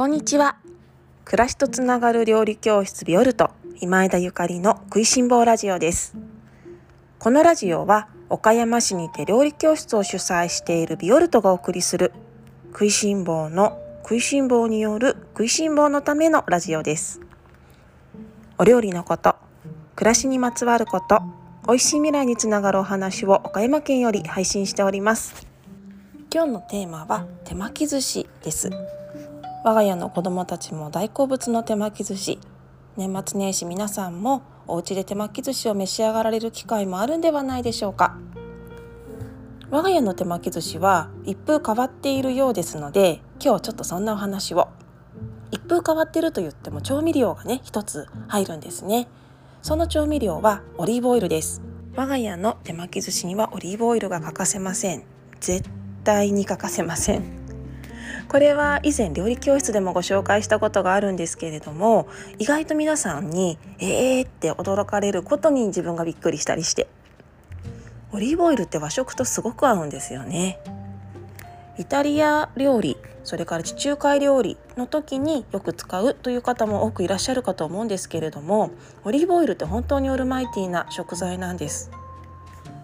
こんにちは。暮らしとつながる料理教室ビオルト今枝ゆかりの食いしん坊ラジオです。このラジオは岡山市にて料理教室を主催しているビオルトがお送りする食いしん坊の食いしん坊による食いしん坊のためのラジオです。お料理のこと暮らしにまつわること美味しい未来につながるお話を岡山県より配信しております。今日のテーマは手巻き寿司です。我が家の子供たちも大好物の手巻き寿司。年末年始皆さんもお家で手巻き寿司を召し上がられる機会もあるんではないでしょうか。我が家の手巻き寿司は一風変わっているようですので今日ちょっとそんなお話を。一風変わってると言っても調味料がね一つ入るんですね。その調味料はオリーブオイルです。我が家の手巻き寿司にはオリーブオイルが欠かせません。絶対に欠かせません。これは以前料理教室でもご紹介したことがあるんですけれども意外と皆さんに「えー!」って驚かれることに自分がびっくりしたりしてオリーブオイルって和食とすごく合うんですよね。イタリア料理それから地中海料理の時によく使うという方も多くいらっしゃるかと思うんですけれどもオリーブオイルって本当にオルマイティな食材なんです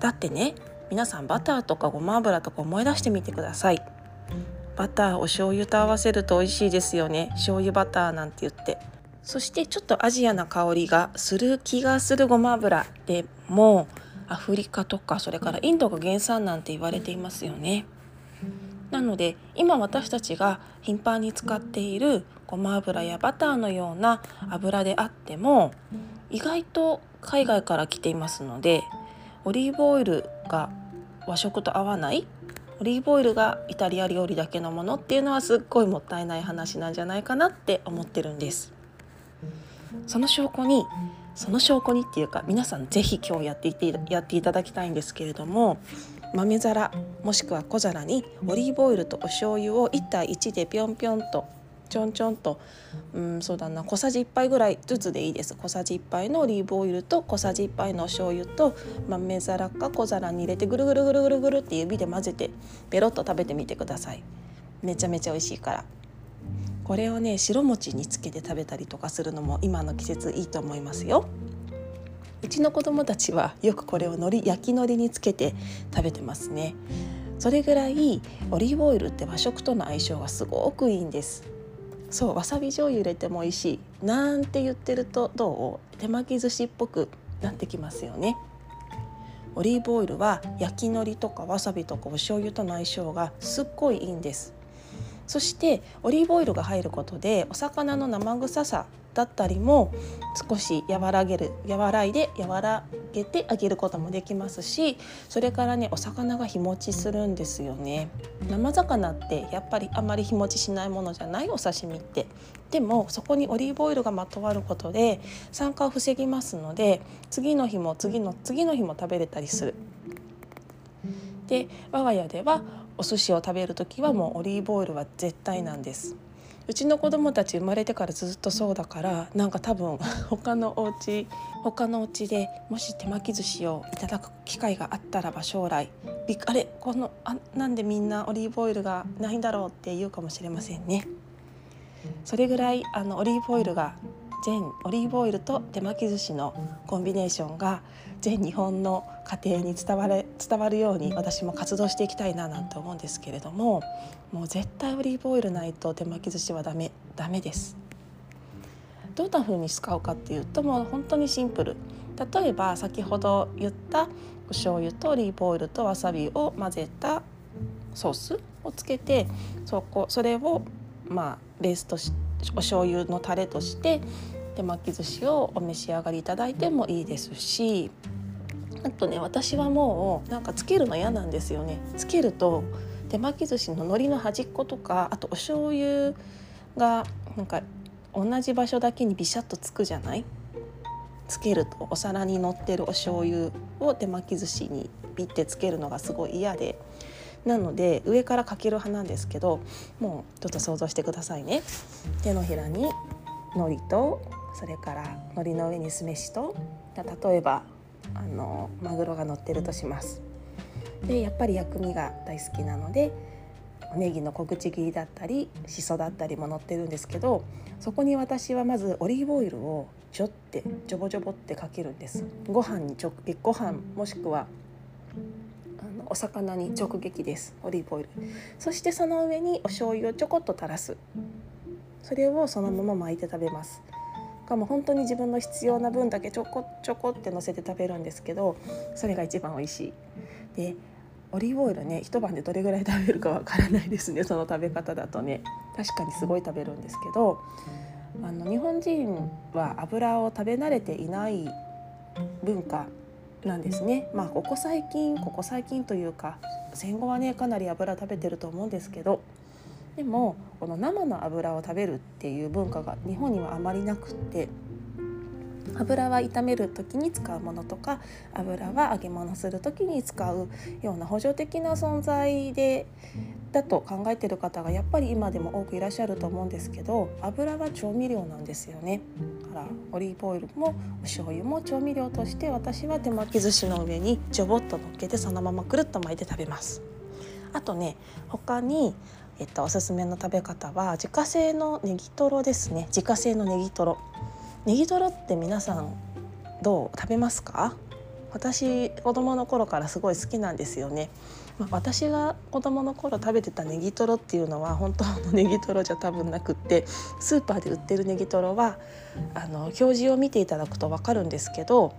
だってね皆さんバターとかごま油とか思い出してみてくださいバターお醤油と合わせると美味しいですよね。醤油バターなんて言って。そしてちょっとアジアな香りがする気がするごま油でもアフリカとかそれからインドが原産なんて言われていますよね。なので今私たちが頻繁に使っているごま油やバターのような油であっても意外と海外から来ていますのでオリーブオイルが和食と合わないオリーブオイルがイタリア料理だけのものっていうのはすっごいもったいない話なんじゃないかなって思ってるんです。その証拠にその証拠にっていうか皆さん是非今日やっていてやっていただきたいんですけれども豆皿もしくは小皿にオリーブオイルとお醤油を1対1でぴょんぴょんとちょんちょんとうんそうだな小さじ1杯ぐらいずつでいいです。小さじ1杯のオリーブオイルと小さじ1杯の醤油と豆皿か小皿に入れてぐるぐるぐるぐるぐるって指で混ぜてペロッと食べてみてください。めちゃめちゃ美味しいから。これをね白餅につけて食べたりとかするのも今の季節いいと思いますよ。うちの子供たちはよくこれを海苔焼き海苔につけて食べてますね。それぐらいオリーブオイルって和食との相性がすごくいいんです。そうわさび醤油入れても美味しい。なんて言ってるとどう？手巻き寿司っぽくなってきますよね。オリーブオイルは焼き海苔とかわさびとかお醤油との相性がすっごいいいんです。そしてオリーブオイルが入ることでお魚の生臭さだったりも少し和らげる和らいで和らげてあげることもできますしそれからねお魚が日持ちするんですよね。生魚ってやっぱりあまり日持ちしないものじゃないお刺身って。でもそこにオリーブオイルがまとわることで酸化を防ぎますので次の日も次の次の日も食べれたりする。で我が家ではお寿司を食べる時はもうオリーブオイルは絶対なんです。うちの子供たち生まれてからずっとそうだからなんか多分 他のお家他のお家でもし手巻き寿司をいただく機会があったらば将来あれこのあなんでみんなオリーブオイルがないんだろうって言うかもしれませんね。それぐらいあのオリーブオイルが全オリーブオイルと手巻き寿司のコンビネーションが全日本の家庭に伝われ伝わるように私も活動していきたいななんて思うんですけれどももう絶対オリーブオイルないと手巻き寿司はダメダメです。どんな風に使うかっていうともう本当にシンプル例えば先ほど言ったお醤油とオリーブオイルとわさびを混ぜたソースをつけてそこそれをまあベースとしてお醤油のタレとして手巻き寿司をお召し上がりいただいてもいいですしあとね私はもうなんかつけるの嫌なんですよね。つけると手巻き寿司の海苔の端っことかあとお醤油がなんか同じ場所だけにビシャッとつくじゃない？つけるとお皿に乗ってるお醤油を手巻き寿司にピッてつけるのがすごい嫌で。なので上からかける派なんですけどもうちょっと想像してくださいね。手のひらに海苔とそれから海苔の上に酢飯と例えばあのマグロが乗ってるとします。でやっぱり薬味が大好きなのでネギの小口切りだったりしそだったりも乗ってるんですけどそこに私はまずオリーブオイルをちょってジョボジョボってかけるんです。ご飯に直撃ご飯もしくはお魚に直撃です。オリーブオイル。そしてその上にお醤油をちょこっと垂らす。それをそのまま巻いて食べます。かも本当に自分の必要な分だけちょこちょこって乗せて食べるんですけどそれが一番美味しい。でオリーブオイルね一晩でどれぐらい食べるかわからないですね。その食べ方だとね。確かにすごい食べるんですけどあの日本人は油を食べ慣れていない文化なんですね。まあここ最近ここ最近というか戦後はねかなり油食べてると思うんですけどでもこの生の油を食べるっていう文化が日本にはあまりなくって油は炒める時に使うものとか油は揚げ物する時に使うような補助的な存在でだと考えてる方がやっぱり今でも多くいらっしゃると思うんですけど油は調味料なんですよね。からオリーブオイルもお醤油も調味料として私は手巻き寿司の上にジョボッと乗っけてそのままくるっと巻いて食べます。あとね他にえっと、おすすめの食べ方は自家製のネギトロですね自家製のネギトロネギトロって皆さんどう食べますか？私子供の頃からすごい好きなんですよね、まあ、私が子供の頃食べてたネギトロっていうのは本当のネギトロじゃ多分なくってスーパーで売ってるネギトロはあの表示を見ていただくと分かるんですけど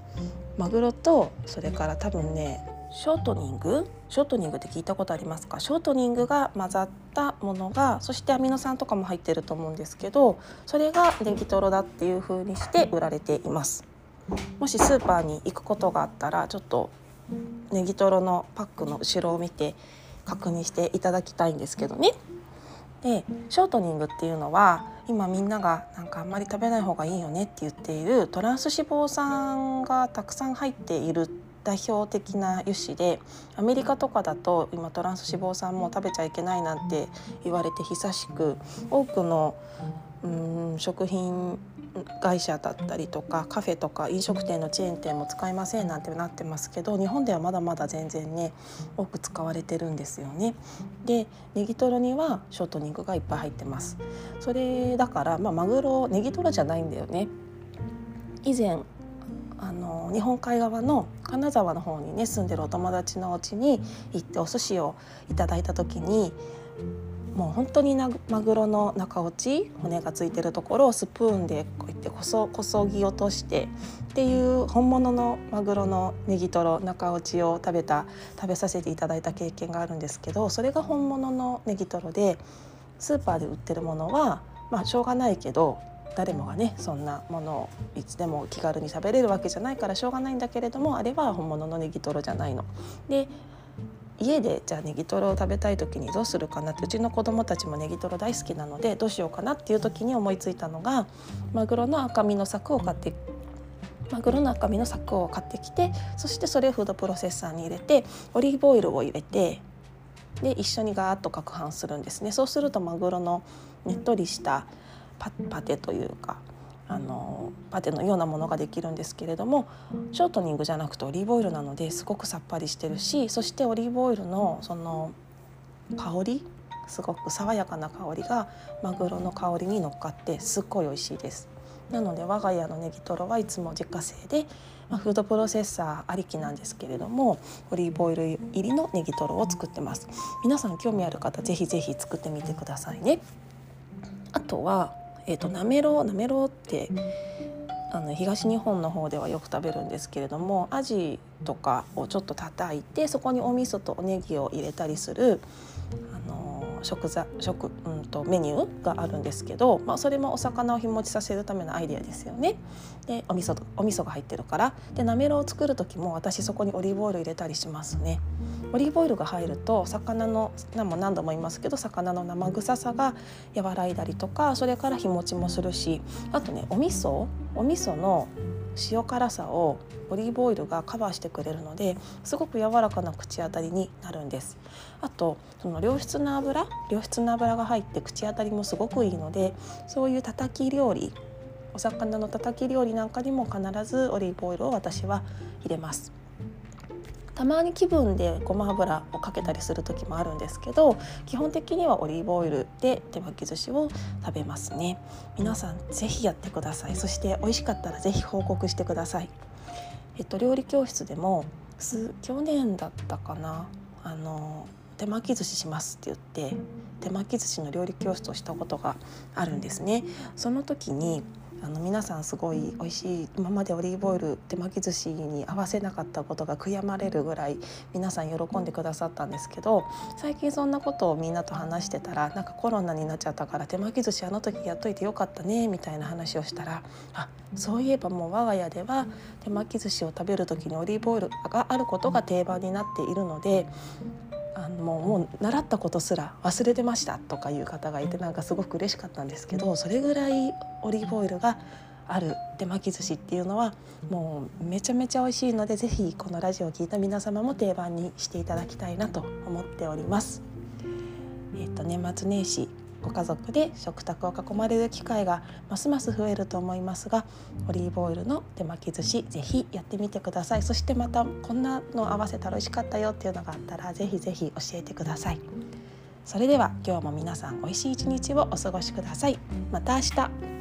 マグロとそれから多分ねショートニング？ショートニングって聞いたことありますか？ショートニングが混ざったものがそしてアミノ酸とかも入ってると思うんですけどそれがネギトロだっていう風にして売られています。もしスーパーに行くことがあったらちょっとネギトロのパックの後ろを見て確認していただきたいんですけどね。でショートニングっていうのは今みんながなんかあんまり食べない方がいいよねって言っているトランス脂肪酸がたくさん入っている代表的な油脂でアメリカとかだと今トランス脂肪酸も食べちゃいけないなんて言われて久しく多くのうん食品会社だったりとかカフェとか飲食店のチェーン店も使いませんなんてなってますけど日本ではまだまだ全然ね多く使われてるんですよね。でネギトロにはショートニングがいっぱい入ってます。それだからまあマグロネギトロじゃないんだよね。以前あの日本海側の金沢の方にね住んでるお友達のお家に行ってお寿司をいただいた時にもう本当にマグロの中落ち骨がついてるところをスプーンでこうやってこそこそぎ落としてっていう本物のマグロのネギトロ中落ちを食べた食べさせていただいた経験があるんですけどそれが本物のネギトロでスーパーで売ってるものはまあしょうがないけど誰もがねそんなものをいつでも気軽に食べれるわけじゃないからしょうがないんだけれどもあれは本物のネギトロじゃないの。で家でじゃあネギトロを食べたい時にどうするかなってうちの子供たちもネギトロ大好きなのでどうしようかなっていう時に思いついたのがマグロの赤身の柵を買ってマグロの赤身の柵を買ってきてそしてそれをフードプロセッサーに入れてオリーブオイルを入れてで一緒にガーッと攪拌するんですね。そうするとマグロのねっとりしたパパテというかあのパテのようなものができるんですけれどもショートニングじゃなくてオリーブオイルなのですごくさっぱりしてるしそしてオリーブオイルのその香りすごく爽やかな香りがマグロの香りに乗っかってすっごい美味しいです。なので我が家のネギトロはいつも自家製で、まあ、フードプロセッサーありきなんですけれどもオリーブオイル入りのネギトロを作ってます皆さん興味ある方ぜひぜひ作ってみてくださいねあとはえーと、なめろうなめろうってあの東日本の方ではよく食べるんですけれどもアジとかをちょっと叩いてそこにお味噌とおネギを入れたりするあの食材食、うんと、メニューがあるんですけど、まあ、それもお魚を日持ちさせるためのアイデアですよね。でお味噌お味噌が入ってるからでなめろうを作る時も私そこにオリーブオイル入れたりしますね。オリーブオイルが入ると魚の何も何度も言いますけど魚の生臭さが和らいだりとかそれから日持ちもするしあとねお味噌お味噌の塩辛さをオリーブオイルがカバーしてくれるのですごく柔らかな口当たりになるんです。あとその良質な油良質な油が入って口当たりもすごくいいのでそういうたたき料理お魚のたたき料理なんかにも必ずオリーブオイルを私は入れます。たまに気分でごま油をかけたりする時もあるんですけど基本的にはオリーブオイルで手巻き寿司を食べますね。皆さんぜひやってください。そして美味しかったらぜひ報告してください。えっと料理教室でも去年だったかなあの手巻き寿司しますって言って手巻き寿司の料理教室をしたことがあるんですね。その時にあの皆さんすごい美味しい今までオリーブオイル手巻き寿司に合わせなかったことが悔やまれるぐらい皆さん喜んでくださったんですけど最近そんなことをみんなと話してたらなんかコロナになっちゃったから手巻き寿司あの時やっといてよかったねみたいな話をしたらあそういえばもう我が家では手巻き寿司を食べる時にオリーブオイルがあることが定番になっているのであのもう習ったことすら忘れてましたとかいう方がいてなんかすごく嬉しかったんですけどそれぐらいオリーブオイルがある手巻き寿司っていうのはもうめちゃめちゃ美味しいので是非このラジオを聴いた皆様も定番にしていただきたいなと思っております。えーと、年末年始ご家族で食卓を囲まれる機会がますます増えると思いますがオリーブオイルの手巻き寿司ぜひやってみてください。そしてまたこんなの合わせたら美味しかったよっていうのがあったらぜひぜひ教えてください。それでは今日も皆さん美味しい一日をお過ごしください。また明日。